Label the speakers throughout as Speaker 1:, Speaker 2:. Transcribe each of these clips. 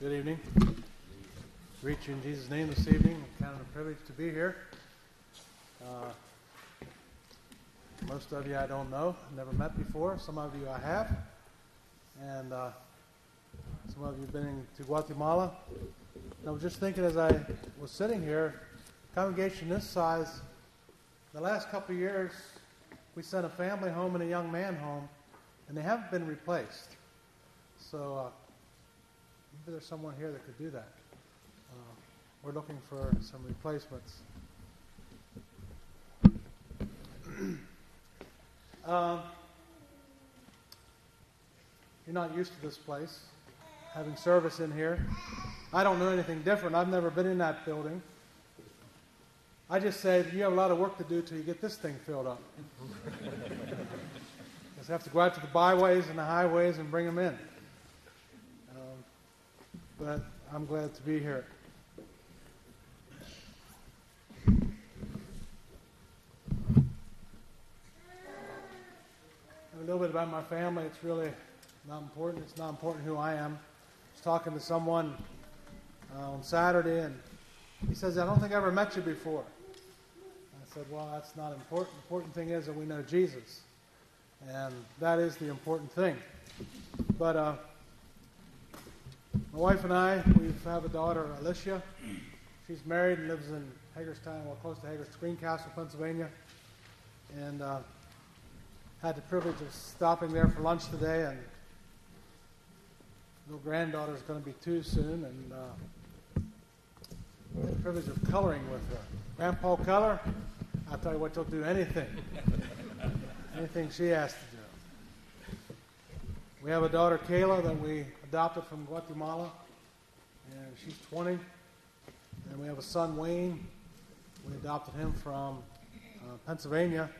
Speaker 1: Good evening. Greet you in Jesus' name this evening. I kind of a privilege to be here. Uh, most of you I don't know, never met before. Some of you I have, and uh, some of you have been to Guatemala. And I was just thinking as I was sitting here, congregation this size. The last couple of years, we sent a family home and a young man home, and they haven't been replaced. So uh, maybe there's someone here that could do that. Uh, we're looking for some replacements. um, you're not used to this place, having service in here. I don't know anything different. I've never been in that building. I just say you have a lot of work to do till you get this thing filled up. Just have to go out to the byways and the highways and bring them in. But I'm glad to be here. A little bit about my family. It's really not important. It's not important who I am. I was talking to someone uh, on Saturday, and he says, I don't think I ever met you before. I said, Well, that's not important. The important thing is that we know Jesus. And that is the important thing. But uh, my wife and I, we have a daughter, Alicia. She's married and lives in Hagerstown, well, close to Hagerstown, Greencastle, Pennsylvania. And uh, had the privilege of stopping there for lunch today. And little granddaughter is going to be two soon. And uh, had the privilege of coloring with her. Grandpa Color, I'll tell you what, you'll do anything. anything she has to do. We have a daughter, Kayla, that we adopted from Guatemala, and she's 20. And we have a son, Wayne. We adopted him from uh, Pennsylvania,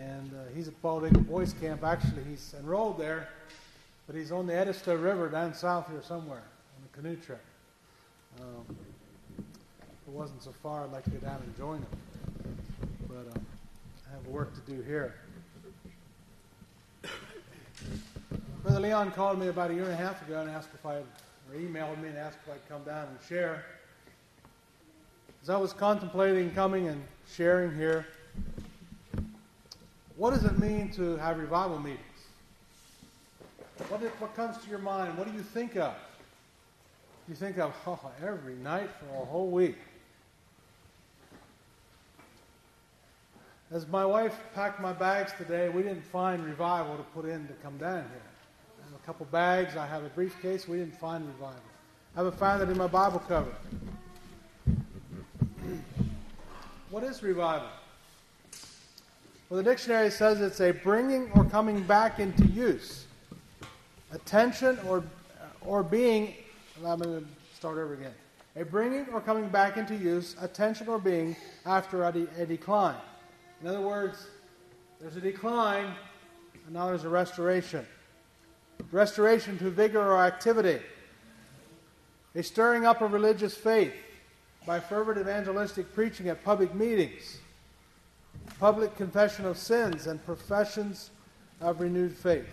Speaker 1: and uh, he's at Bald Eagle Boys Camp. Actually, he's enrolled there, but he's on the Edisto River down south here somewhere on a canoe trip. Um, if it wasn't so far, I'd like to go down and join him. But um, I have work to do here. Brother Leon called me about a year and a half ago and asked if I, or emailed me and asked if I'd come down and share. As I was contemplating coming and sharing here, what does it mean to have revival meetings? What, comes to your mind? What do you think of? You think of oh, every night for a whole week. As my wife packed my bags today, we didn't find revival to put in to come down here. Couple bags, I have a briefcase, we didn't find revival. I haven't found it in my Bible cover. what is revival? Well, the dictionary says it's a bringing or coming back into use, attention or, or being. I'm going to start over again. A bringing or coming back into use, attention or being after a, de- a decline. In other words, there's a decline, and now there's a restoration. Restoration to vigor or activity. A stirring up of religious faith by fervent evangelistic preaching at public meetings, public confession of sins, and professions of renewed faith.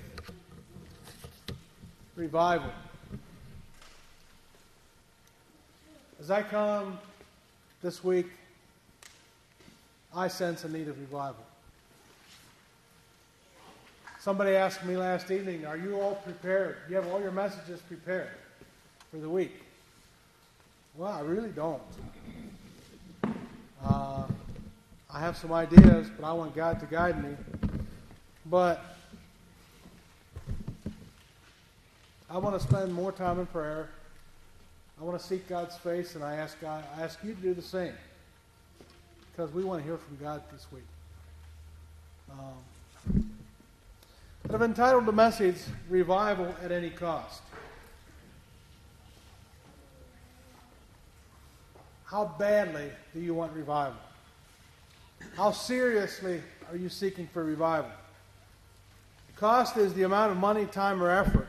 Speaker 1: Revival. As I come this week I sense a need of revival. Somebody asked me last evening, Are you all prepared? You have all your messages prepared for the week? Well, I really don't. Uh, I have some ideas, but I want God to guide me. But I want to spend more time in prayer. I want to seek God's face, and I ask God, I ask you to do the same because we want to hear from God this week. Um, but I've entitled the message Revival at Any Cost. How badly do you want revival? How seriously are you seeking for revival? Cost is the amount of money, time, or effort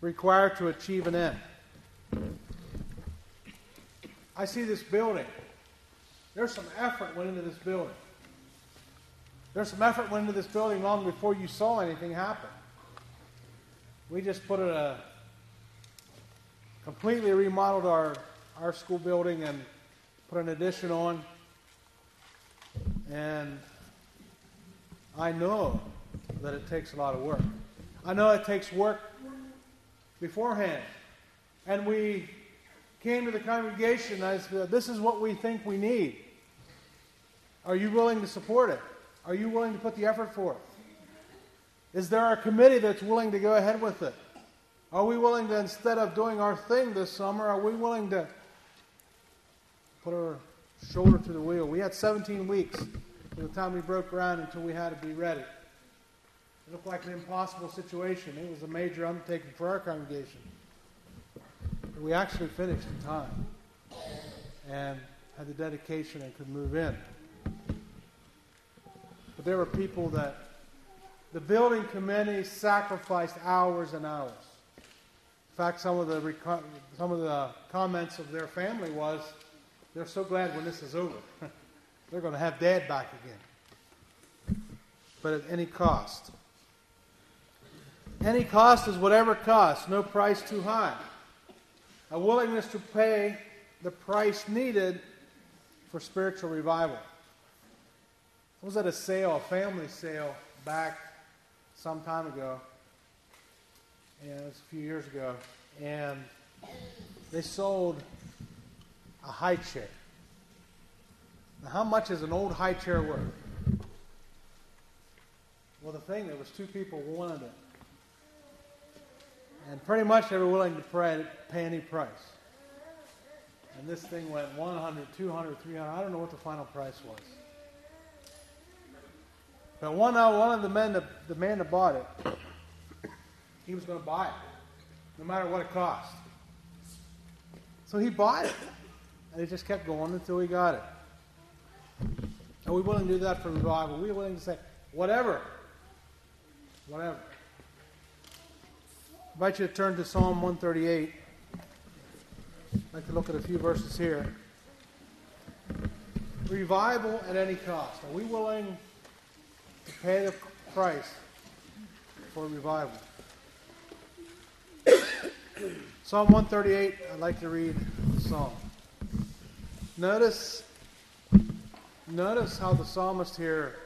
Speaker 1: required to achieve an end. I see this building there's some effort went into this building. There's some effort went into this building long before you saw anything happen. We just put a completely remodeled our, our school building and put an addition on. And I know that it takes a lot of work. I know it takes work beforehand. And we came to the congregation and I said, This is what we think we need. Are you willing to support it? Are you willing to put the effort forth? Is there a committee that's willing to go ahead with it? Are we willing to, instead of doing our thing this summer, are we willing to put our shoulder to the wheel? We had 17 weeks from the time we broke ground until we had to be ready. It looked like an impossible situation. It was a major undertaking for our congregation. But we actually finished in time and had the dedication and could move in. But there were people that the building committee sacrificed hours and hours. In fact, some of the some of the comments of their family was, they're so glad when this is over. they're going to have dad back again. But at any cost. Any cost is whatever cost, no price too high. A willingness to pay the price needed for spiritual revival. I was at a sale, a family sale, back some time ago. And it was a few years ago. And they sold a high chair. Now, how much is an old high chair worth? Well, the thing, there was two people wanted it. And pretty much they were willing to pay, pay any price. And this thing went 100, 200, 300. I don't know what the final price was. But one, uh, one of the men, that, the man that bought it, he was going to buy it, no matter what it cost. So he bought it, and he just kept going until he got it. Are we willing to do that for revival? Are we willing to say, whatever, whatever? I invite you to turn to Psalm 138. I'd like to look at a few verses here. Revival at any cost. Are we willing to pay the price for revival. Psalm 138, I'd like to read the psalm. Notice, notice how the psalmist here,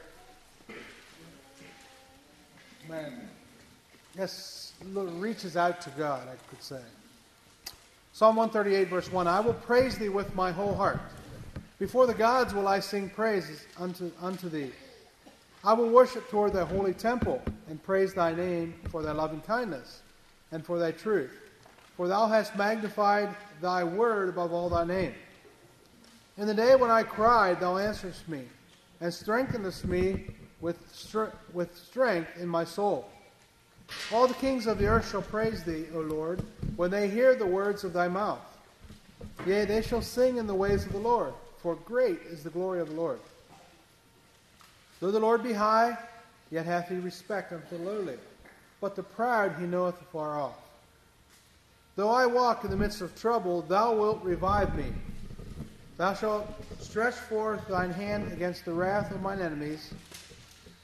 Speaker 1: man, yes, reaches out to God, I could say. Psalm 138, verse 1 I will praise thee with my whole heart. Before the gods will I sing praises unto, unto thee. I will worship toward thy holy temple and praise thy name for thy loving kindness and for thy truth. For thou hast magnified thy word above all thy name. In the day when I cried, thou answerest me, and strengthenest me with, with strength in my soul. All the kings of the earth shall praise thee, O Lord, when they hear the words of thy mouth. Yea, they shall sing in the ways of the Lord, for great is the glory of the Lord. Though the Lord be high, yet hath he respect unto the lowly, but the proud he knoweth afar off. Though I walk in the midst of trouble, thou wilt revive me. Thou shalt stretch forth thine hand against the wrath of mine enemies,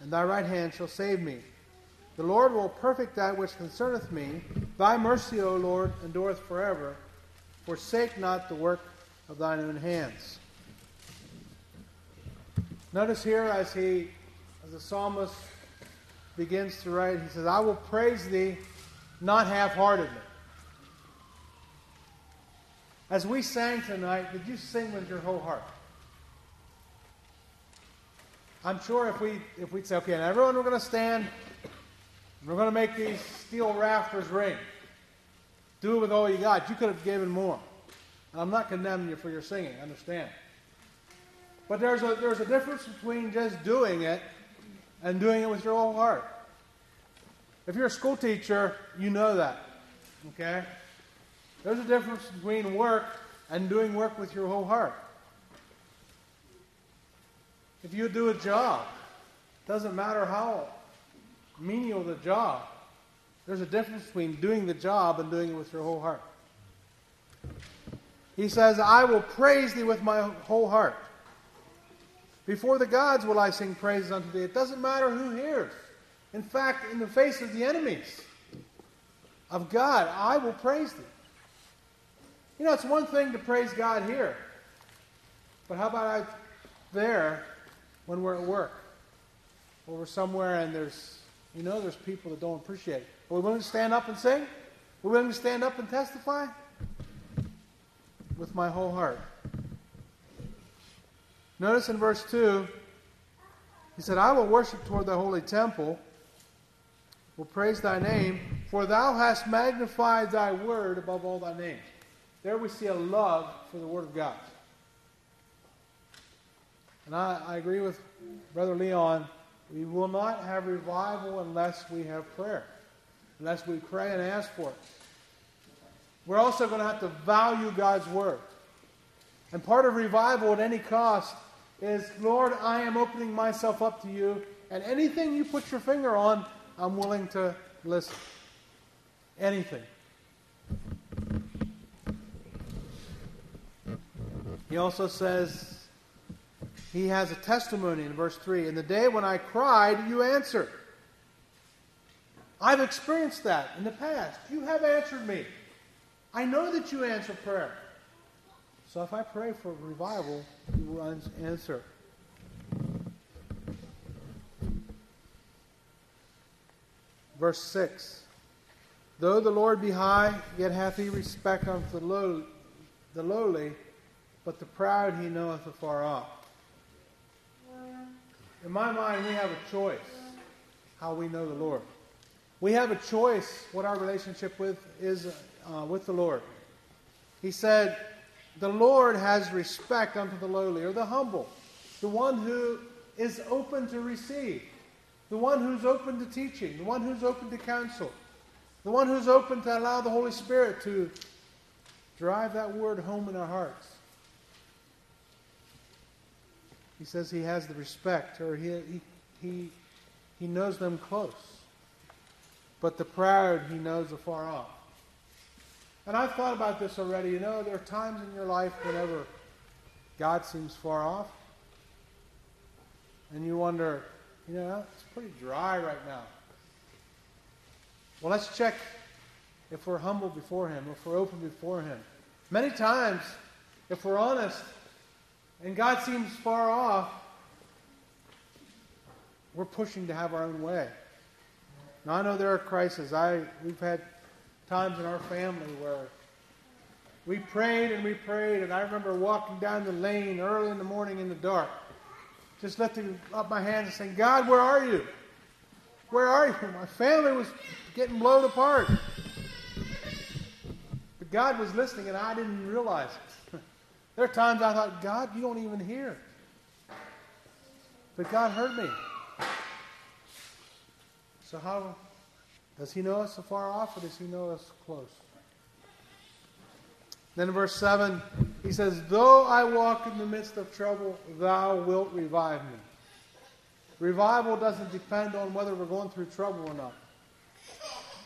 Speaker 1: and thy right hand shall save me. The Lord will perfect that which concerneth me. Thy mercy, O Lord, endureth forever. Forsake not the work of thine own hands. Notice here as he, as the psalmist begins to write, he says, I will praise thee not half heartedly. As we sang tonight, did you sing with your whole heart? I'm sure if we if we'd say, okay, and everyone we're going to stand, we're going to make these steel rafters ring. Do it with all you got. You could have given more. And I'm not condemning you for your singing. Understand? But there's a, there's a difference between just doing it and doing it with your whole heart. If you're a school teacher, you know that. Okay? There's a difference between work and doing work with your whole heart. If you do a job, doesn't matter how menial the job, there's a difference between doing the job and doing it with your whole heart. He says, I will praise thee with my whole heart. Before the gods will I sing praises unto thee. It doesn't matter who hears. In fact, in the face of the enemies of God, I will praise thee. You know, it's one thing to praise God here, but how about out there when we're at work? Or we're somewhere and there's, you know, there's people that don't appreciate it. Are we willing to stand up and sing? Are we willing to stand up and testify? With my whole heart. Notice in verse 2, he said, I will worship toward the holy temple, will praise thy name, for thou hast magnified thy word above all thy names. There we see a love for the word of God. And I, I agree with Brother Leon. We will not have revival unless we have prayer, unless we pray and ask for it. We're also going to have to value God's word. And part of revival at any cost is, Lord, I am opening myself up to you, and anything you put your finger on, I'm willing to listen. Anything. He also says, he has a testimony in verse 3 In the day when I cried, you answered. I've experienced that in the past. You have answered me. I know that you answer prayer. So if I pray for revival, he will answer. Verse 6 Though the Lord be high, yet hath he respect unto the, low, the lowly, but the proud he knoweth afar off. In my mind, we have a choice how we know the Lord. We have a choice what our relationship with is uh, with the Lord. He said, "The Lord has respect unto the lowly or the humble, the one who is open to receive, the one who's open to teaching, the one who's open to counsel, the one who's open to allow the Holy Spirit to drive that word home in our hearts." He says he has the respect, or he, he, he, he knows them close. But the proud he knows afar off. And I've thought about this already. You know, there are times in your life whenever God seems far off. And you wonder, you know, it's pretty dry right now. Well, let's check if we're humble before Him, if we're open before Him. Many times, if we're honest, and God seems far off, we're pushing to have our own way. Now I know there are crises. I we've had times in our family where we prayed and we prayed, and I remember walking down the lane early in the morning in the dark, just lifting up my hands and saying, God, where are you? Where are you? My family was getting blown apart. But God was listening, and I didn't realize it. There are times I thought, God, you don't even hear. But God heard me. So how does he know us afar off or does he know us close? Then in verse 7, he says, Though I walk in the midst of trouble, thou wilt revive me. Revival doesn't depend on whether we're going through trouble or not.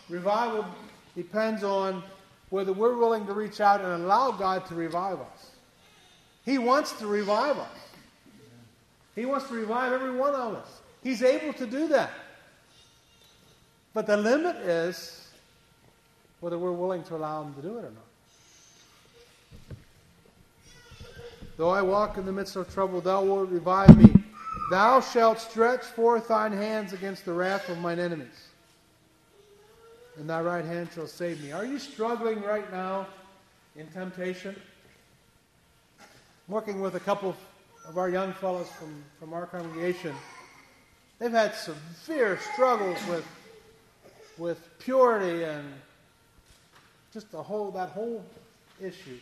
Speaker 1: Revival depends on whether we're willing to reach out and allow God to revive us. He wants to revive us. He wants to revive every one of us. He's able to do that. But the limit is whether we're willing to allow Him to do it or not. Though I walk in the midst of trouble, thou wilt revive me. Thou shalt stretch forth thine hands against the wrath of mine enemies, and thy right hand shall save me. Are you struggling right now in temptation? I'm working with a couple of our young fellows from, from our congregation. They've had severe struggles with, with purity and just the whole, that whole issue.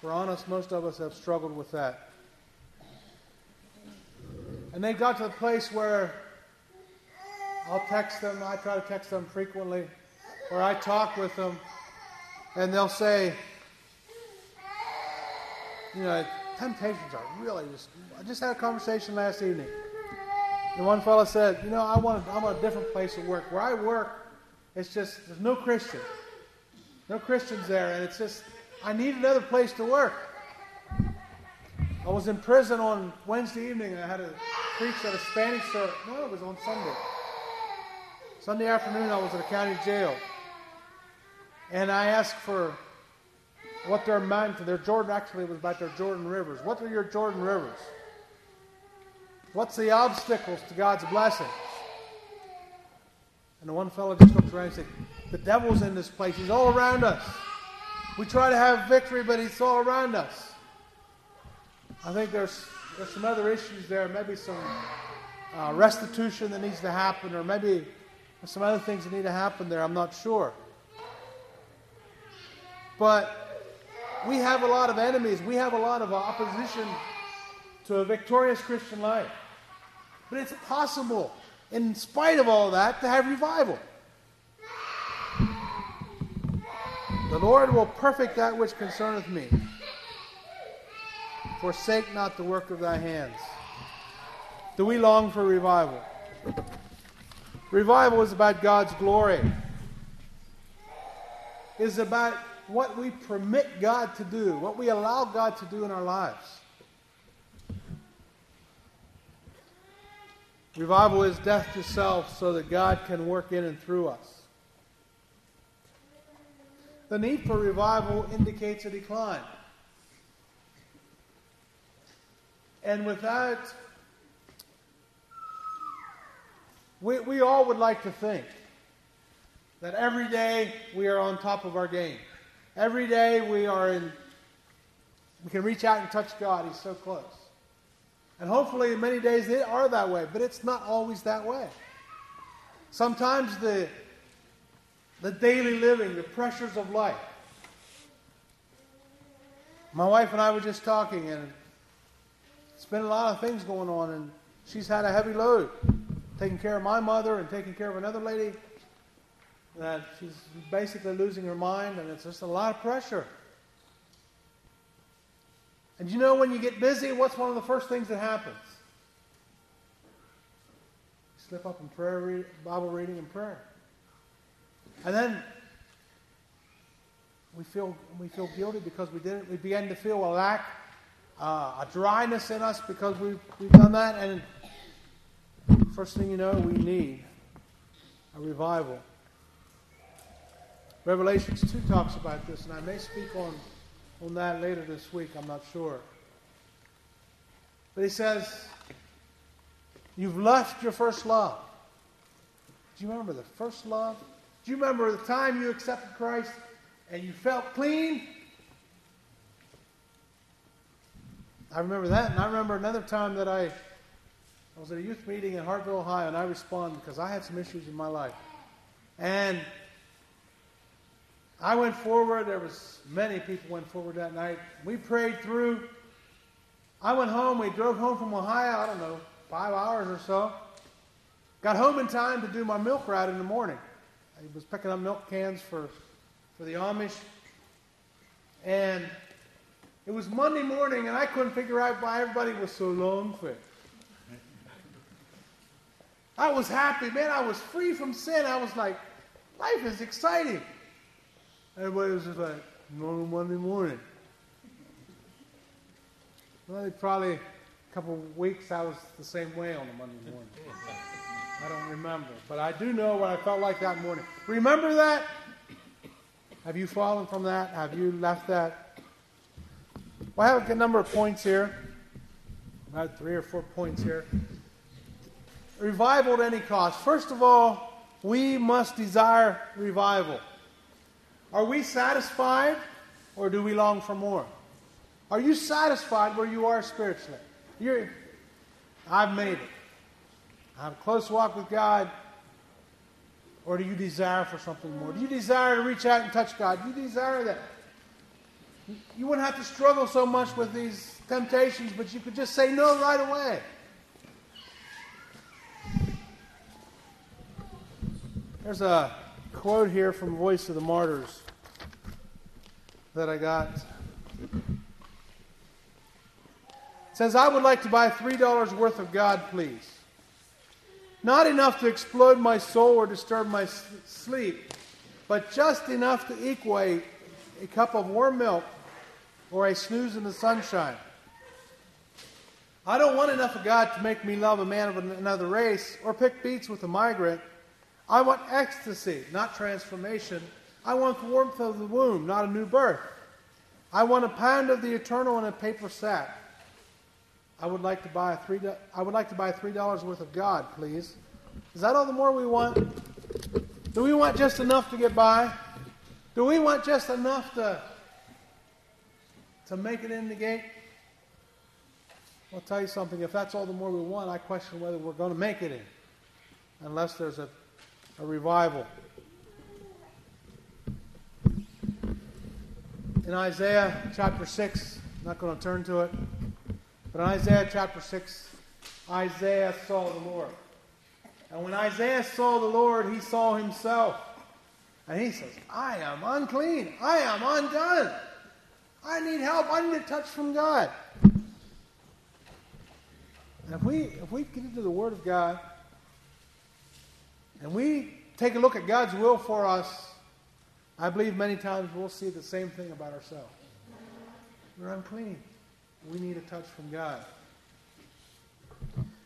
Speaker 1: For honest, most of us have struggled with that. And they got to the place where I'll text them, I try to text them frequently, or I talk with them, and they'll say, you know, temptations are really just. I just had a conversation last evening. And one fellow said, you know, I want I'm a different place at work. Where I work, it's just there's no Christian, no Christians there, and it's just I need another place to work. I was in prison on Wednesday evening, and I had to preach at a Spanish service. No, it was on Sunday. Sunday afternoon, I was at a county jail, and I asked for what their mountain, their Jordan actually was about their Jordan rivers. What are your Jordan rivers? What's the obstacles to God's blessing? And the one fellow just looked around and said, The devil's in this place. He's all around us. We try to have victory, but he's all around us. I think there's, there's some other issues there, maybe some uh, restitution that needs to happen, or maybe some other things that need to happen there. I'm not sure. But we have a lot of enemies. We have a lot of opposition to a victorious Christian life. But it's possible, in spite of all that, to have revival. The Lord will perfect that which concerneth me. Forsake not the work of thy hands. Do we long for revival? Revival is about God's glory. Is about what we permit God to do, what we allow God to do in our lives. Revival is death to self so that God can work in and through us. The need for revival indicates a decline. And without, we, we all would like to think that every day we are on top of our game. Every day we are in, we can reach out and touch God. He's so close. And hopefully, many days they are that way, but it's not always that way. Sometimes the, the daily living, the pressures of life. My wife and I were just talking, and it's been a lot of things going on, and she's had a heavy load taking care of my mother and taking care of another lady that she's basically losing her mind, and it's just a lot of pressure. And you know, when you get busy, what's one of the first things that happens? You slip up in prayer, read, Bible reading, and prayer. And then we feel we feel guilty because we didn't. We begin to feel a lack, uh, a dryness in us because we've we've done that. And first thing you know, we need a revival. Revelations 2 talks about this, and I may speak on, on that later this week, I'm not sure. But he says, You've left your first love. Do you remember the first love? Do you remember the time you accepted Christ and you felt clean? I remember that, and I remember another time that I, I was at a youth meeting in Hartville, Ohio, and I responded because I had some issues in my life. And I went forward. There was many people went forward that night. We prayed through. I went home. We drove home from Ohio. I don't know, five hours or so. Got home in time to do my milk ride in the morning. I was picking up milk cans for for the Amish, and it was Monday morning, and I couldn't figure out why everybody was so long for it. I was happy, man. I was free from sin. I was like, life is exciting. Everybody was just like, normal Monday morning. Well, probably a couple of weeks I was the same way on a Monday morning. I don't remember. But I do know what I felt like that morning. Remember that? Have you fallen from that? Have you left that? Well, I have a good number of points here. About three or four points here. Revival at any cost. First of all, we must desire revival. Are we satisfied or do we long for more? Are you satisfied where you are spiritually? You're, I've made it. I have a close walk with God. Or do you desire for something more? Do you desire to reach out and touch God? Do you desire that? You wouldn't have to struggle so much with these temptations, but you could just say no right away. There's a quote here from Voice of the Martyrs that I got. It says, I would like to buy $3 worth of God, please. Not enough to explode my soul or disturb my sleep, but just enough to equal a, a cup of warm milk or a snooze in the sunshine. I don't want enough of God to make me love a man of another race or pick beets with a migrant. I want ecstasy, not transformation. I want the warmth of the womb, not a new birth. I want a pound of the eternal in a paper sack. I would like to buy a three. I would like to buy three dollars worth of God, please. Is that all the more we want? Do we want just enough to get by? Do we want just enough to to make it in the gate? I'll tell you something. If that's all the more we want, I question whether we're going to make it in, unless there's a, a revival. In Isaiah chapter 6, I'm not going to turn to it, but in Isaiah chapter 6, Isaiah saw the Lord. And when Isaiah saw the Lord, he saw himself. And he says, I am unclean. I am undone. I need help. I need a touch from God. And if we if we get into the Word of God and we take a look at God's will for us, I believe many times we'll see the same thing about ourselves. We're unclean. We need a touch from God.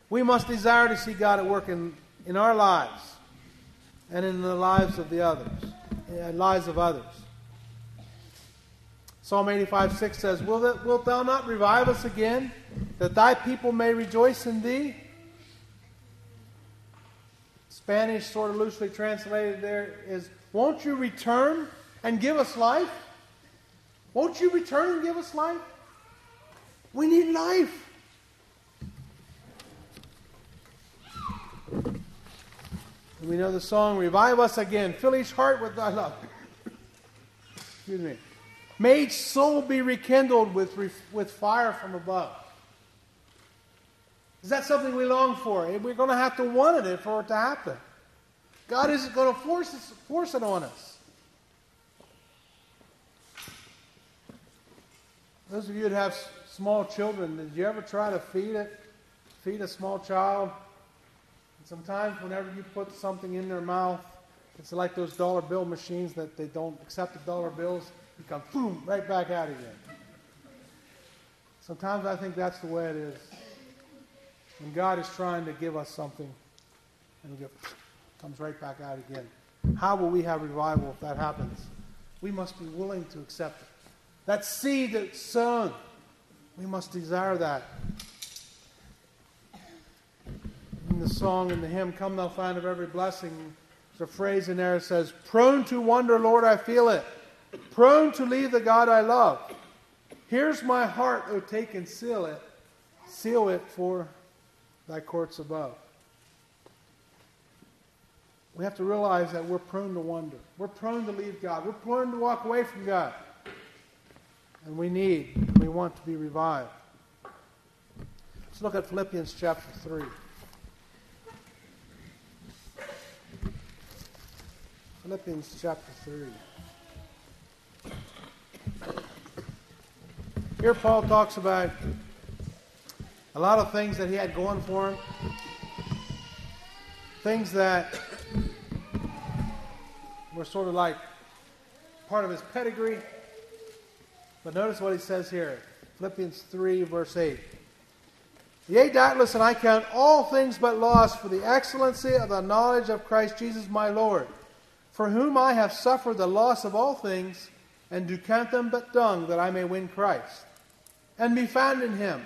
Speaker 1: We must desire to see God at work in, in our lives and in the lives of the others, uh, lives of others. Psalm 85 6 says, Wilt thou not revive us again, that thy people may rejoice in thee? Spanish, sort of loosely translated there, is won't you return and give us life? Won't you return and give us life? We need life. And we know the song, Revive Us Again. Fill each heart with thy love. Excuse me. May each soul be rekindled with, with fire from above. Is that something we long for? We're going to have to want it for it to happen. God isn't going to force, us, force it on us. Those of you that have small children, did you ever try to feed it? Feed a small child? And sometimes, whenever you put something in their mouth, it's like those dollar bill machines that they don't accept the dollar bills. You come boom right back out again. Sometimes I think that's the way it is. When God is trying to give us something, and it comes right back out again. How will we have revival if that happens? We must be willing to accept it. That seed that's sown, we must desire that. In the song and the hymn, Come Thou Fount of Every Blessing, there's a phrase in there that says, Prone to wonder, Lord, I feel it. Prone to leave the God I love. Here's my heart, O take and seal it. Seal it for thy courts above. We have to realize that we're prone to wonder. We're prone to leave God. We're prone to walk away from God. And we need, we want to be revived. Let's look at Philippians chapter 3. Philippians chapter 3. Here, Paul talks about a lot of things that he had going for him, things that were sort of like part of his pedigree. But notice what he says here Philippians 3, verse 8. Yea, doubtless, and I count all things but loss for the excellency of the knowledge of Christ Jesus my Lord, for whom I have suffered the loss of all things, and do count them but dung, that I may win Christ, and be found in him,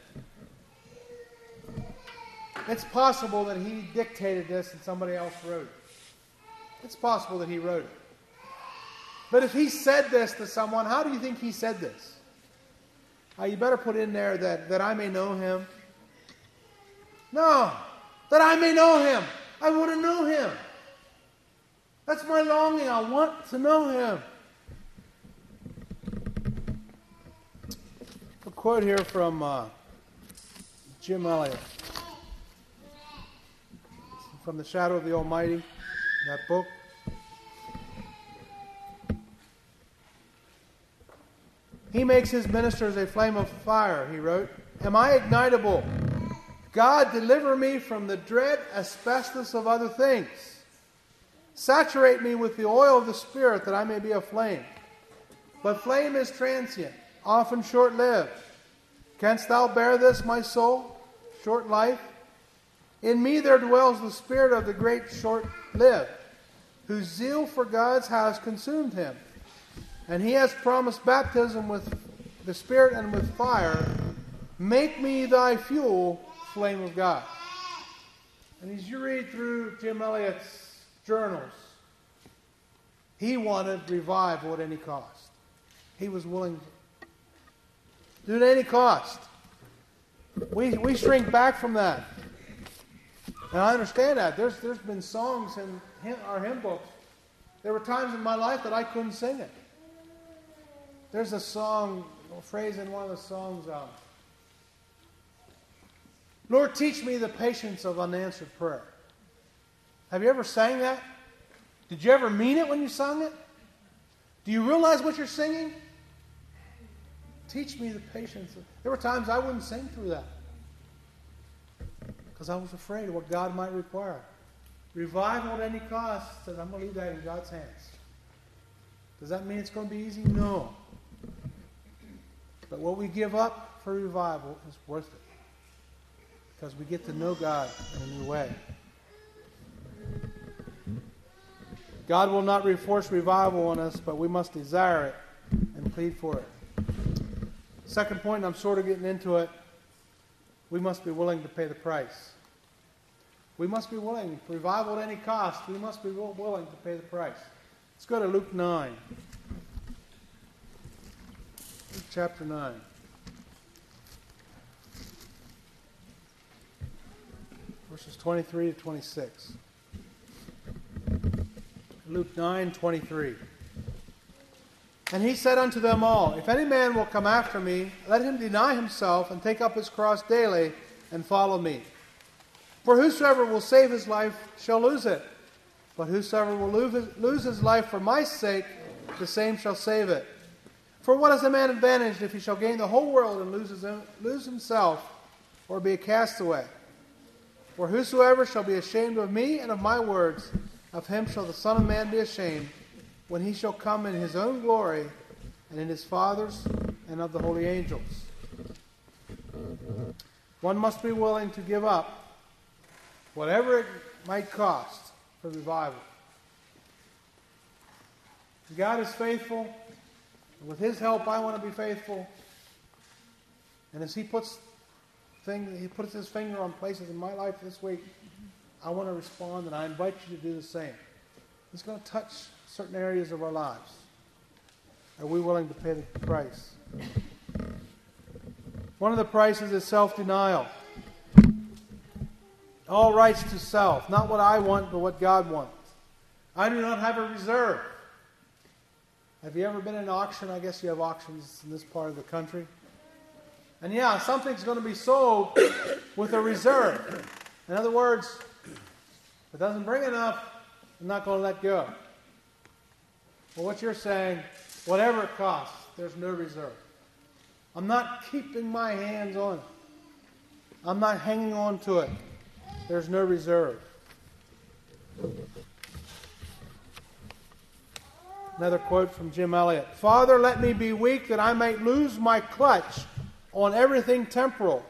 Speaker 1: It's possible that he dictated this and somebody else wrote it. It's possible that he wrote it. But if he said this to someone, how do you think he said this? Uh, you better put in there that, that I may know him. No, that I may know him. I want to know him. That's my longing. I want to know him. A quote here from uh, Jim Elliot from The Shadow of the Almighty, that book. He makes his ministers a flame of fire, he wrote. Am I ignitable? God, deliver me from the dread asbestos of other things. Saturate me with the oil of the Spirit that I may be a flame. But flame is transient, often short lived. Canst thou bear this, my soul? Short life? In me there dwells the spirit of the great short lived, whose zeal for God's house consumed him. And he has promised baptism with the Spirit and with fire. Make me thy fuel, flame of God. And as you read through Jim Elliot's journals, he wanted revival at any cost. He was willing to do it at any cost. We, we shrink back from that. And I understand that. There's, there's been songs in our hymn books. There were times in my life that I couldn't sing it. There's a song, a phrase in one of the songs, uh, Lord, teach me the patience of unanswered prayer. Have you ever sang that? Did you ever mean it when you sung it? Do you realize what you're singing? Teach me the patience. There were times I wouldn't sing through that because I was afraid of what God might require. Revival at any cost, said, I'm going to leave that in God's hands. Does that mean it's going to be easy? No. But what we give up for revival is worth it because we get to know God in a new way. God will not force revival on us, but we must desire it and plead for it. Second point, I'm sort of getting into it we must be willing to pay the price. We must be willing, revival at any cost, we must be willing to pay the price. Let's go to Luke 9. Luke chapter 9. Verses 23 to 26. Luke 9 23. And he said unto them all, If any man will come after me, let him deny himself and take up his cross daily and follow me. For whosoever will save his life shall lose it. But whosoever will lose his life for my sake, the same shall save it. For what is a man advantaged if he shall gain the whole world and lose, lose himself or be a castaway? For whosoever shall be ashamed of me and of my words, of him shall the Son of Man be ashamed when he shall come in his own glory and in his Father's and of the holy angels. One must be willing to give up whatever it might cost for revival. God is faithful. With his help, I want to be faithful. And as he puts thing, he puts his finger on places in my life this week, I want to respond, and I invite you to do the same. He's going to touch certain areas of our lives? Are we willing to pay the price? One of the prices is self denial. All rights to self, not what I want, but what God wants. I do not have a reserve. Have you ever been in an auction? I guess you have auctions in this part of the country. And yeah, something's going to be sold with a reserve. In other words, if it doesn't bring enough, I'm not going to let go. Well, what you're saying, whatever it costs, there's no reserve. I'm not keeping my hands on it. I'm not hanging on to it. There's no reserve. Another quote from Jim Elliot Father, let me be weak that I might lose my clutch on everything temporal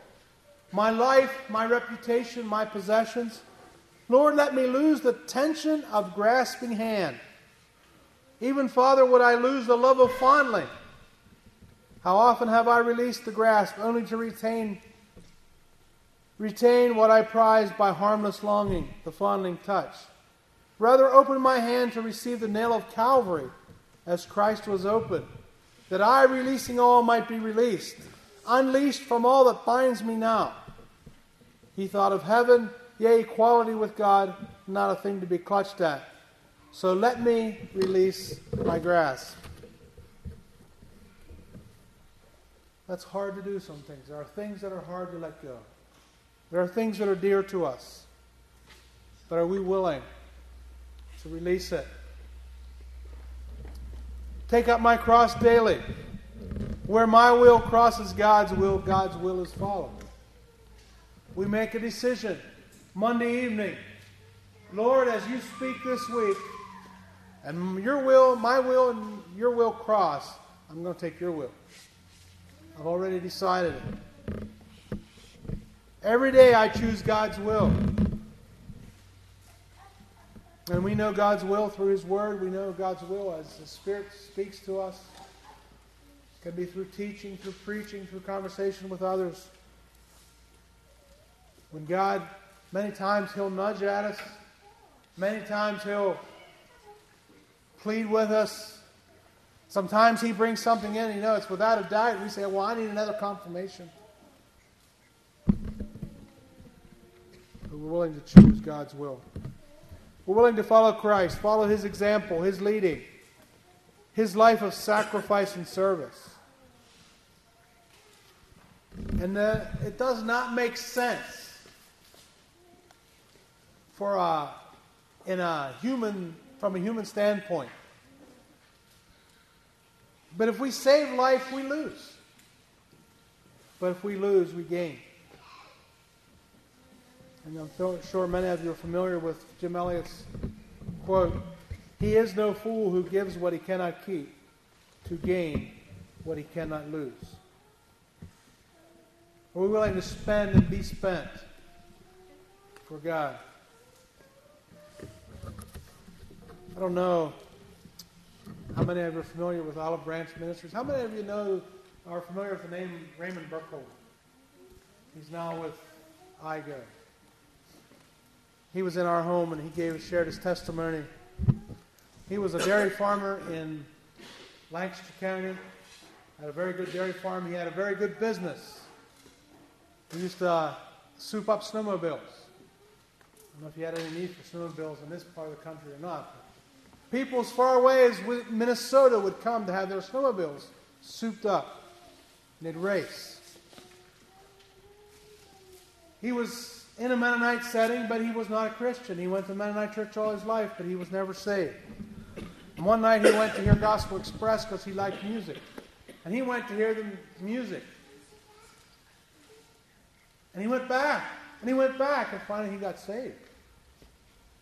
Speaker 1: my life, my reputation, my possessions. Lord, let me lose the tension of grasping hand. Even, Father, would I lose the love of fondling? How often have I released the grasp only to retain retain what I prized by harmless longing, the fondling touch? Rather open my hand to receive the nail of Calvary as Christ was open, that I, releasing all, might be released, unleashed from all that binds me now. He thought of heaven, yea, equality with God, not a thing to be clutched at. So let me release my grasp. That's hard to do some things. There are things that are hard to let go. There are things that are dear to us. But are we willing to release it? Take up my cross daily. Where my will crosses God's will, God's will is followed. we make a decision Monday evening. Lord, as you speak this week, and your will, my will, and your will cross, I'm going to take your will. I've already decided it. Every day I choose God's will. And we know God's will through His Word. We know God's will as the Spirit speaks to us. It can be through teaching, through preaching, through conversation with others. When God, many times, He'll nudge at us. Many times He'll plead with us. Sometimes He brings something in, you know, it's without a doubt. We say, well, I need another confirmation. But we're willing to choose God's will. We're willing to follow Christ, follow His example, His leading, His life of sacrifice and service. And uh, it does not make sense for a, in a human, from a human standpoint. But if we save life, we lose. But if we lose, we gain. And I'm sure many of you are familiar with Jim Elliot's quote He is no fool who gives what he cannot keep to gain what he cannot lose. Are we willing to spend and be spent for God? I don't know how many of you are familiar with Olive Branch Ministries. How many of you know are familiar with the name Raymond Burkholder? He's now with IGO. He was in our home and he gave shared his testimony. He was a dairy farmer in Lancaster County. Had a very good dairy farm. He had a very good business. He used to uh, soup up snowmobiles. I don't know if you had any need for snowmobiles in this part of the country or not. People as far away as Minnesota would come to have their snowmobiles souped up. And they'd race. He was in a Mennonite setting, but he was not a Christian. He went to Mennonite church all his life, but he was never saved. And one night he went to hear Gospel Express because he liked music. And he went to hear the music. And he went back. And he went back. And finally he got saved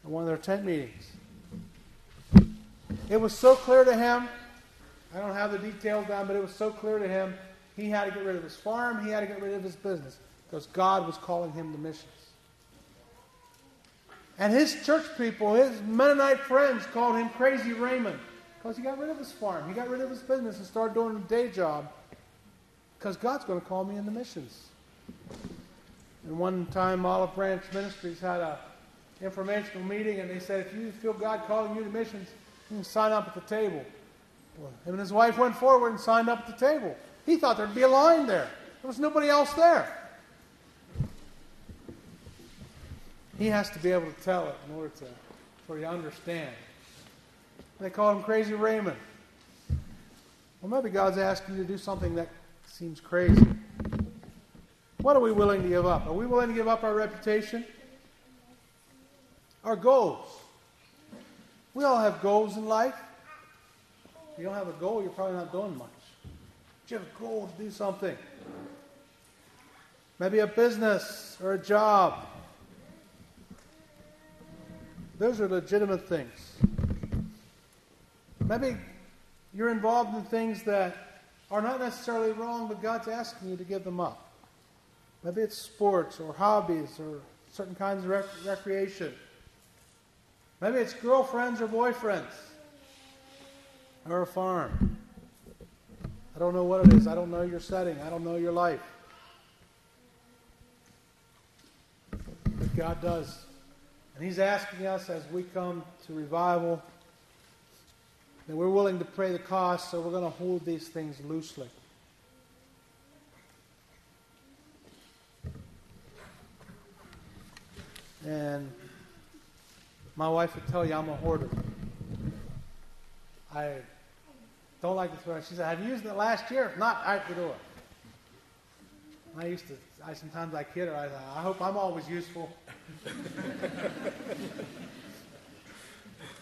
Speaker 1: at one of their tent meetings. It was so clear to him. I don't have the details down, but it was so clear to him. He had to get rid of his farm. He had to get rid of his business because God was calling him to missions. And his church people, his Mennonite friends, called him Crazy Raymond because he got rid of his farm. He got rid of his business and started doing a day job because God's going to call me into missions. And one time, Olive Branch Ministries had a informational meeting, and they said, if you feel God calling you to missions, you can sign up at the table. Him and his wife went forward and signed up at the table. He thought there'd be a line there. There was nobody else there. He has to be able to tell it in order to, for you to understand. They call him Crazy Raymond. Well, maybe God's asking you to do something that seems crazy. What are we willing to give up? Are we willing to give up our reputation? Our goals. We all have goals in life. If you don't have a goal, you're probably not doing much. Goal to do something. Maybe a business or a job. Those are legitimate things. Maybe you're involved in things that are not necessarily wrong, but God's asking you to give them up. Maybe it's sports or hobbies or certain kinds of rec- recreation. Maybe it's girlfriends or boyfriends or a farm. I don't know what it is. I don't know your setting. I don't know your life. But God does. And He's asking us as we come to revival that we're willing to pay the cost, so we're going to hold these things loosely. And my wife would tell you I'm a hoarder. I don't like to throw. She said, I've used it last year? If not, out the door." I used to. I sometimes I kid her. I, I hope I'm always useful.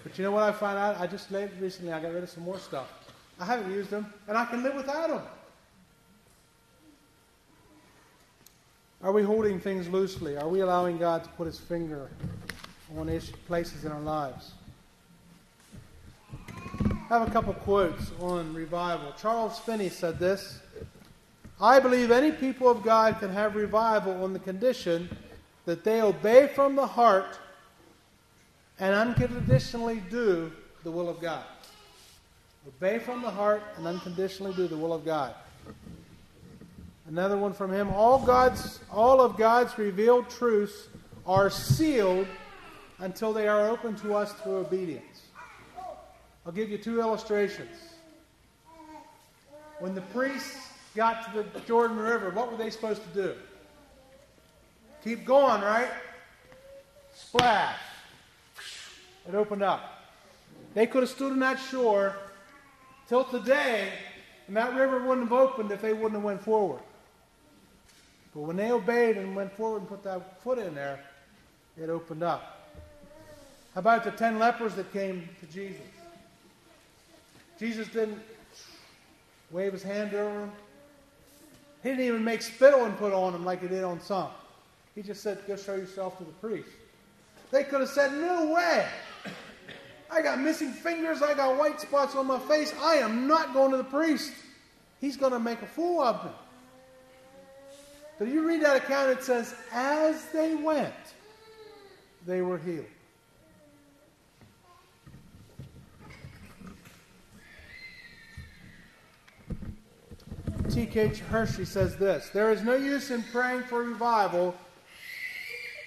Speaker 1: but you know what I find out? I just recently I got rid of some more stuff. I haven't used them, and I can live without them. Are we holding things loosely? Are we allowing God to put his finger on places in our lives? I have a couple quotes on revival. Charles Finney said this I believe any people of God can have revival on the condition that they obey from the heart and unconditionally do the will of God. Obey from the heart and unconditionally do the will of God. Another one from him. All God's all of God's revealed truths are sealed until they are open to us through obedience. I'll give you two illustrations. When the priests got to the Jordan River, what were they supposed to do? Keep going, right? Splash. It opened up. They could have stood on that shore till today, and that river wouldn't have opened if they wouldn't have went forward. But when they obeyed and went forward and put that foot in there, it opened up. About the ten lepers that came to Jesus? Jesus didn't wave his hand over them. He didn't even make spittle and put on them like he did on some. He just said, Go show yourself to the priest. They could have said, No way. I got missing fingers. I got white spots on my face. I am not going to the priest. He's going to make a fool of me. But you read that account, it says, as they went, they were healed. T.K. Hershey says this There is no use in praying for revival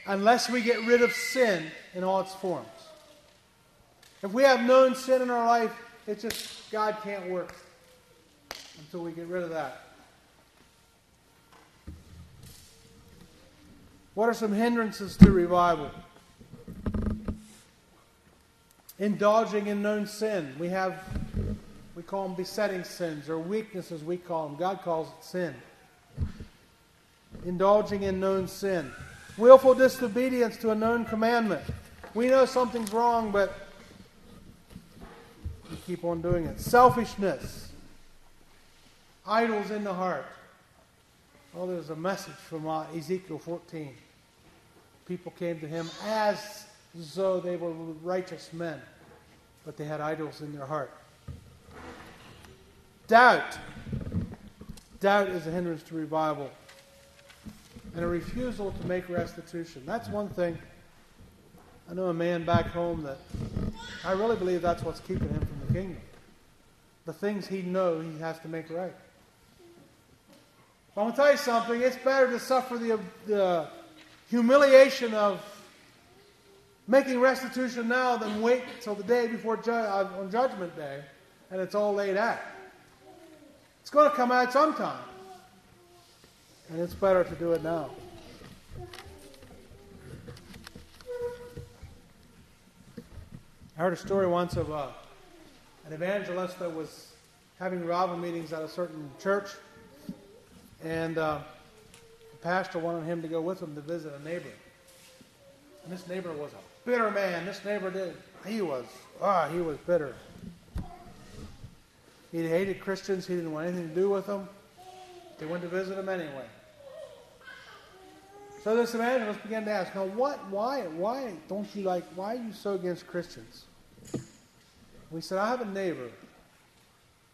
Speaker 1: unless we get rid of sin in all its forms. If we have known sin in our life, it's just God can't work until we get rid of that. What are some hindrances to revival? Indulging in known sin. We have, we call them besetting sins or weaknesses, we call them. God calls it sin. Indulging in known sin. Willful disobedience to a known commandment. We know something's wrong, but we keep on doing it. Selfishness. Idols in the heart. Oh, there's a message from uh, Ezekiel 14 people came to him as though they were righteous men, but they had idols in their heart. Doubt. Doubt is a hindrance to revival. And a refusal to make restitution. That's one thing. I know a man back home that I really believe that's what's keeping him from the kingdom. The things he knows he has to make right. But I'm going to tell you something. It's better to suffer the, the humiliation of making restitution now than wait till the day before ju- uh, on Judgment Day and it's all laid out. It's going to come out sometime. And it's better to do it now. I heard a story once of uh, an evangelist that was having revival meetings at a certain church. And uh, pastor wanted him to go with him to visit a neighbor. And this neighbor was a bitter man. This neighbor did, he was, ah, he was bitter. He hated Christians. He didn't want anything to do with them. They went to visit him anyway. So this evangelist began to ask, now what, why, why don't you like, why are you so against Christians? We said, I have a neighbor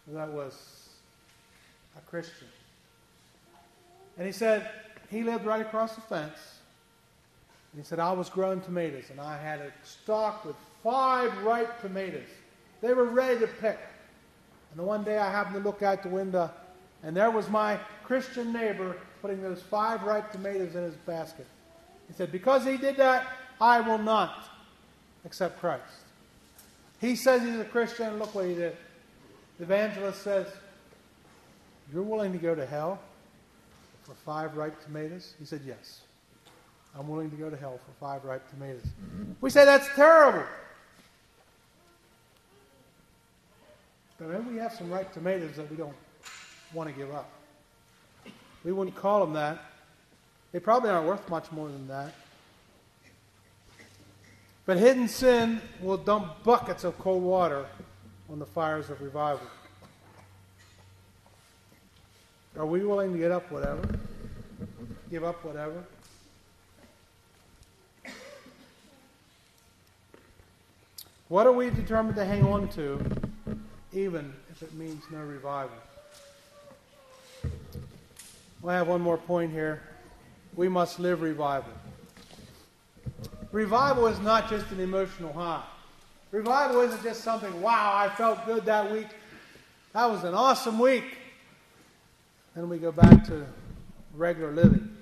Speaker 1: that was a Christian. And he said, he lived right across the fence. And he said, I was growing tomatoes, and I had a stalk with five ripe tomatoes. They were ready to pick. And the one day I happened to look out the window, and there was my Christian neighbor putting those five ripe tomatoes in his basket. He said, Because he did that, I will not accept Christ. He says he's a Christian, look what he did. The evangelist says, You're willing to go to hell? for five ripe tomatoes? He said, Yes. I'm willing to go to hell for five ripe tomatoes. We say that's terrible. But maybe we have some ripe tomatoes that we don't want to give up. We wouldn't call them that. They probably aren't worth much more than that. But hidden sin will dump buckets of cold water on the fires of revival. Are we willing to get up whatever? give up whatever. What are we determined to hang on to, even if it means no revival? I have one more point here. We must live revival. Revival is not just an emotional high. Revival isn't just something, wow, I felt good that week. That was an awesome week. Then we go back to regular living.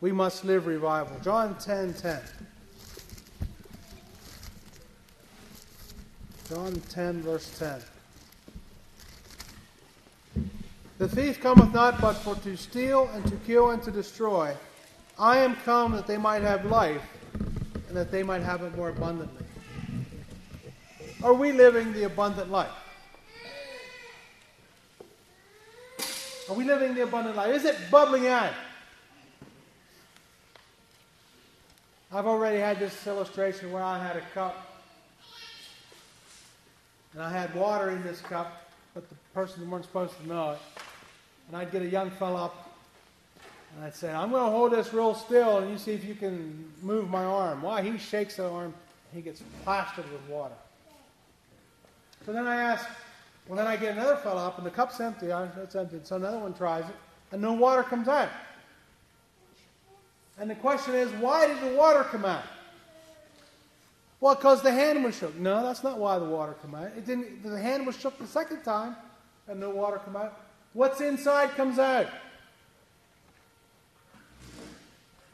Speaker 1: We must live revival. John 10 10. John 10, verse 10. The thief cometh not but for to steal and to kill and to destroy. I am come that they might have life and that they might have it more abundantly. Are we living the abundant life? Are we living the abundant life? Is it bubbling out? I've already had this illustration where I had a cup and I had water in this cup, but the person weren't supposed to know it. And I'd get a young fellow up, and I'd say, I'm going to hold this real still, and you see if you can move my arm. Why? He shakes the arm, he gets plastered with water. So then I ask, well, then I get another fellow up, and the cup's empty. It's empty. So another one tries it, and no water comes out. And the question is, why did the water come out? Well, because the hand was shook. No, that's not why the water came out. It didn't. The hand was shook the second time, and no water came out. What's inside comes out.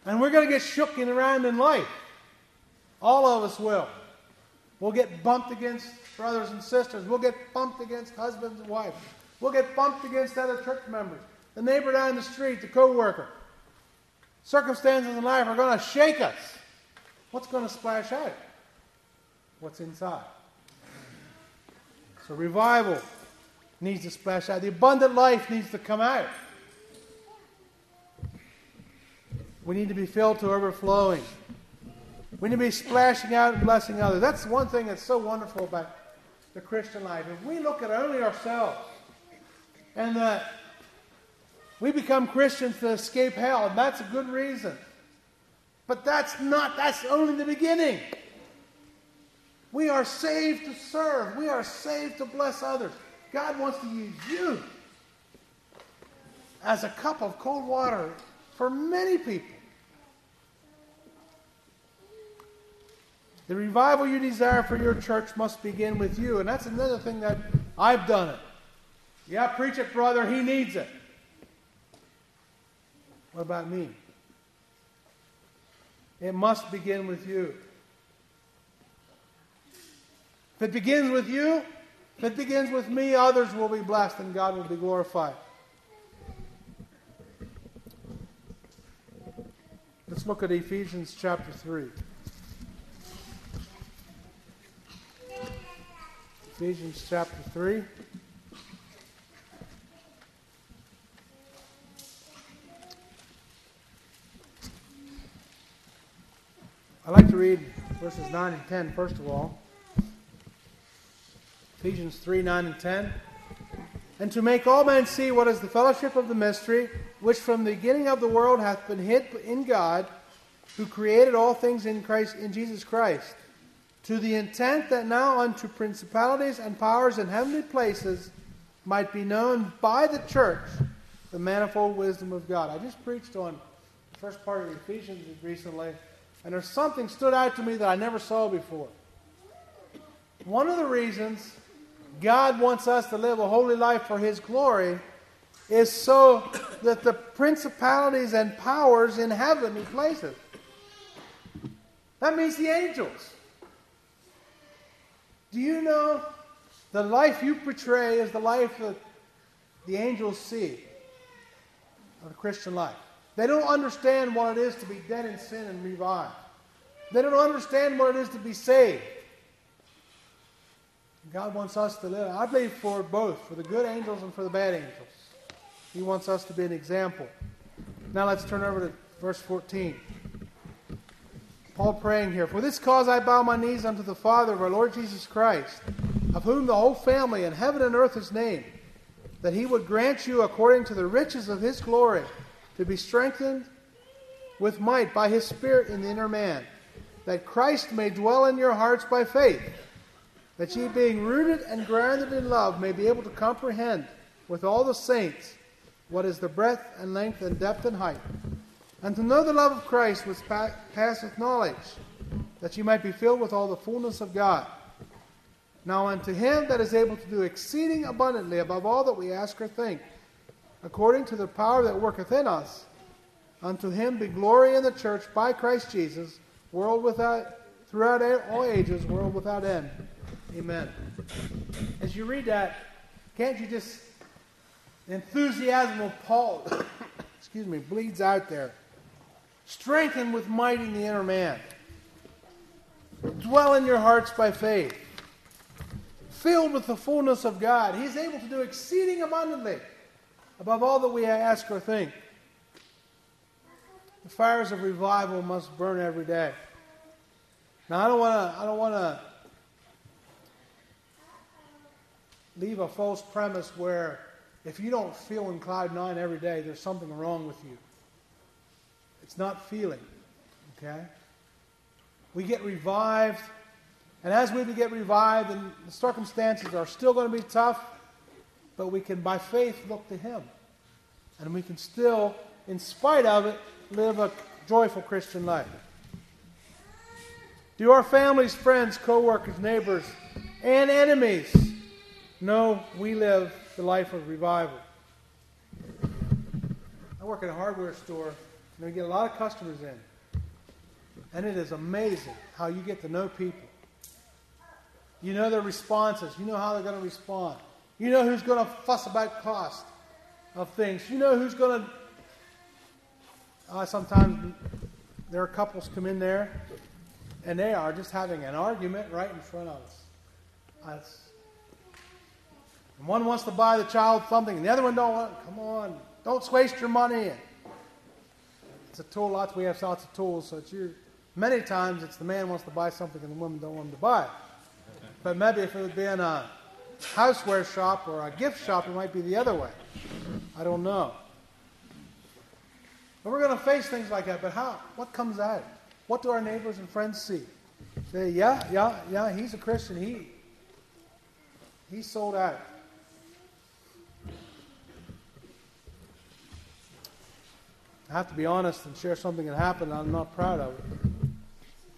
Speaker 1: And we're going to get shooken around in life. All of us will. We'll get bumped against brothers and sisters. We'll get bumped against husbands and wives. We'll get bumped against other church members. The neighbor down the street, the co-worker. Circumstances in life are going to shake us. What's going to splash out? What's inside? So revival needs to splash out. The abundant life needs to come out. We need to be filled to overflowing. We need to be splashing out and blessing others. That's one thing that's so wonderful about the Christian life. If we look at only ourselves and that we become Christians to escape hell, and that's a good reason. But that's not, that's only the beginning. We are saved to serve. We are saved to bless others. God wants to use you as a cup of cold water for many people. The revival you desire for your church must begin with you. And that's another thing that I've done it. Yeah, preach it, brother. He needs it. What about me? It must begin with you. If it begins with you, if it begins with me, others will be blessed and God will be glorified. Let's look at Ephesians chapter 3. Ephesians chapter 3. I'd like to read verses 9 and 10 first of all. Ephesians 3 9 and 10. And to make all men see what is the fellowship of the mystery, which from the beginning of the world hath been hid in God, who created all things in Christ in Jesus Christ, to the intent that now unto principalities and powers in heavenly places might be known by the church the manifold wisdom of God. I just preached on the first part of Ephesians recently, and there's something stood out to me that I never saw before. One of the reasons God wants us to live a holy life for His glory is so that the principalities and powers in heavenly places. That means the angels. Do you know the life you portray is the life that the angels see of the Christian life? They don't understand what it is to be dead in sin and revived. They don't understand what it is to be saved. God wants us to live. I believe for both, for the good angels and for the bad angels. He wants us to be an example. Now let's turn over to verse 14. Paul praying here For this cause I bow my knees unto the Father of our Lord Jesus Christ, of whom the whole family in heaven and earth is named, that he would grant you according to the riches of his glory to be strengthened with might by his Spirit in the inner man, that Christ may dwell in your hearts by faith, that ye, being rooted and grounded in love, may be able to comprehend with all the saints what is the breadth and length and depth and height, and to know the love of Christ which passeth knowledge, that ye might be filled with all the fullness of God. Now unto him that is able to do exceeding abundantly above all that we ask or think, according to the power that worketh in us, unto him be glory in the church by Christ Jesus, world without throughout all ages, world without end. Amen. As you read that, can't you just the enthusiasm of Paul, excuse me, bleeds out there. Strengthen with might in the inner man. Dwell in your hearts by faith filled with the fullness of God. He's able to do exceeding abundantly above all that we ask or think. The fires of revival must burn every day. Now, I don't want to. I don't want to leave a false premise where if you don't feel in cloud nine every day, there's something wrong with you. It's not feeling. Okay. We get revived and as we get revived, and the circumstances are still going to be tough, but we can, by faith, look to Him. And we can still, in spite of it, live a joyful Christian life. Do our families, friends, co workers, neighbors, and enemies know we live the life of revival? I work at a hardware store, and we get a lot of customers in. And it is amazing how you get to know people you know their responses. You know how they're going to respond. You know who's going to fuss about cost of things. You know who's going to. Uh, sometimes there are couples come in there and they are just having an argument right in front of us. And one wants to buy the child something, and the other one don't want. Come on, don't waste your money. It's a tool. Lots we have lots of tools. So it's you. Many times it's the man wants to buy something and the woman don't want him to buy it. But maybe if it would be in a houseware shop or a gift shop, it might be the other way. I don't know. But we're going to face things like that. But how? What comes out? What do our neighbors and friends see? Say, yeah, yeah, yeah, he's a Christian. He he's sold out. I have to be honest and share something that happened. I'm not proud of it.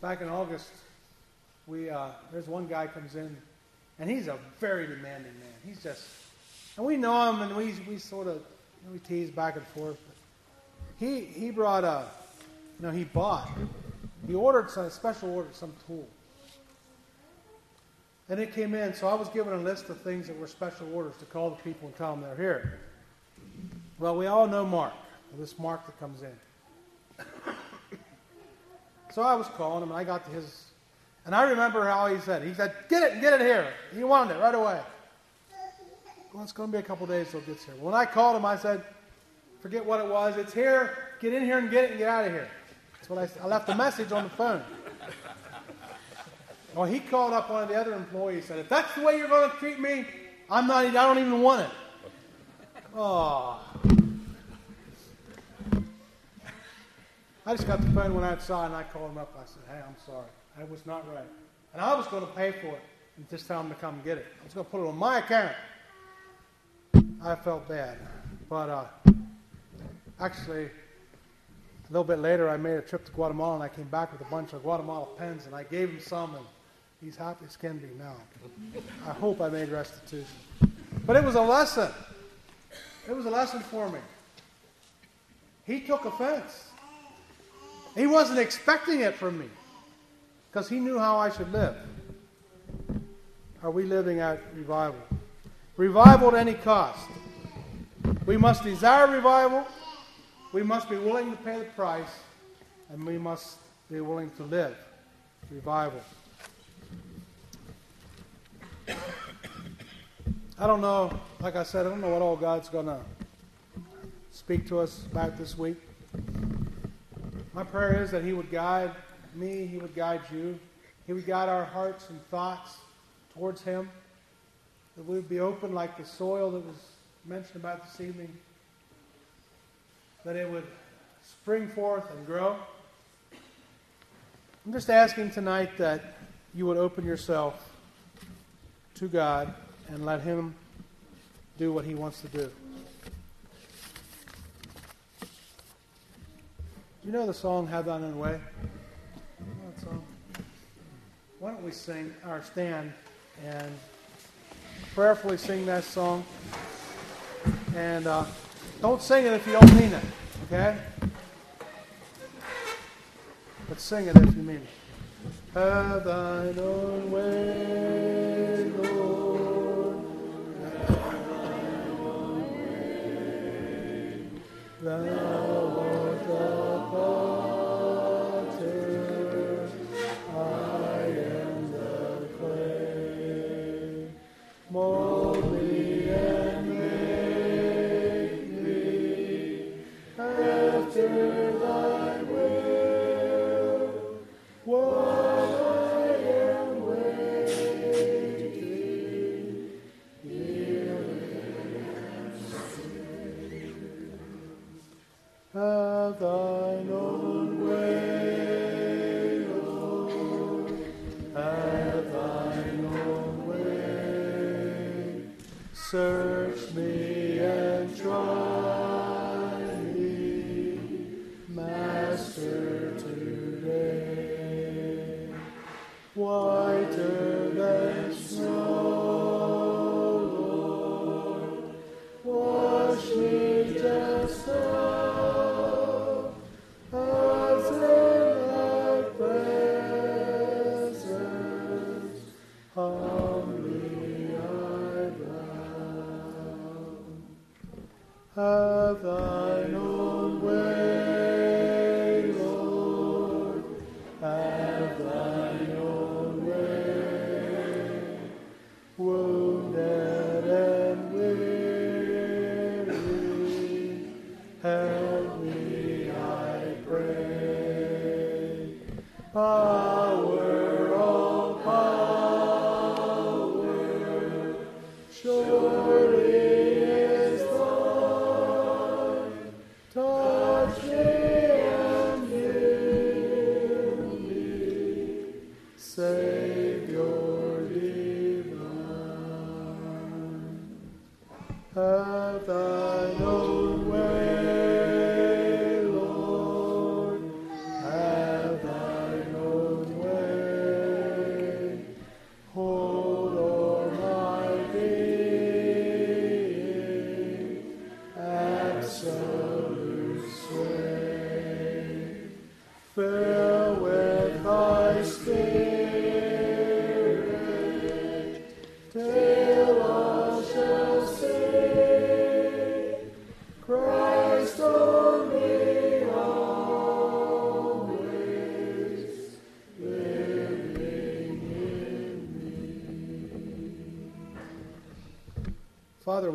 Speaker 1: Back in August we uh, there's one guy comes in, and he's a very demanding man. He's just, and we know him, and we we sort of you know, we tease back and forth. He he brought a, you know, he bought, he ordered some special ordered some tool, and it came in. So I was given a list of things that were special orders to call the people and tell them they're here. Well, we all know Mark, this Mark that comes in. so I was calling him, and I got to his and I remember how he said, he said, get it, get it here. He wanted it right away. Well, it's going to be a couple days till it gets here. When I called him, I said, forget what it was. It's here. Get in here and get it and get out of here. That's what I said. I left a message on the phone. Well, he called up one of the other employees and said, if that's the way you're going to treat me, I'm not, I don't even want it. Oh. I just got the phone, went outside, and I called him up. I said, hey, I'm sorry. That was not right. And I was going to pay for it and just tell him to come get it. I was going to put it on my account. I felt bad. But uh, actually, a little bit later, I made a trip to Guatemala and I came back with a bunch of Guatemala pens and I gave him some and he's happy as can be now. I hope I made restitution. But it was a lesson. It was a lesson for me. He took offense. He wasn't expecting it from me because he knew how I should live. Are we living out revival? Revival at any cost. We must desire revival. We must be willing to pay the price. And we must be willing to live revival. I don't know, like I said, I don't know what all God's going to speak to us about this week. My prayer is that He would guide me, He would guide you. He would guide our hearts and thoughts towards Him. That we would be open like the soil that was mentioned about this evening. that it would spring forth and grow. I'm just asking tonight that you would open yourself to God and let Him do what He wants to do. You know the song Have Thine Own Way? You know song? Why don't we sing our stand and prayerfully sing that song? And uh, don't sing it if you don't mean it, okay? But sing it if you mean it. Have thine own way, Lord. Have thine own way. Thou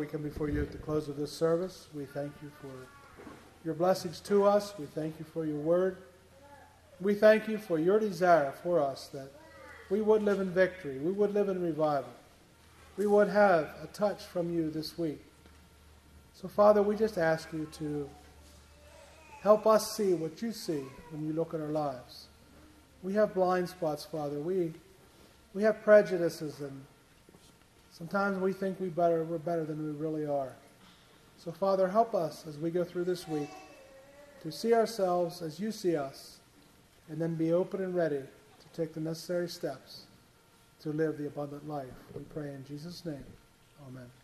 Speaker 1: we come before you at the close of this service. We thank you for your blessings to us. We thank you for your word. We thank you for your desire for us that we would live in victory, we would live in revival, we would have a touch from you this week. So, Father, we just ask you to help us see what you see when you look at our lives. We have blind spots, Father. We, we have prejudices, and sometimes we think we better, we're better than we really are. So, Father, help us as we go through this week to see ourselves as you see us and then be open and ready to take the necessary steps to live the abundant life. We pray in Jesus' name. Amen.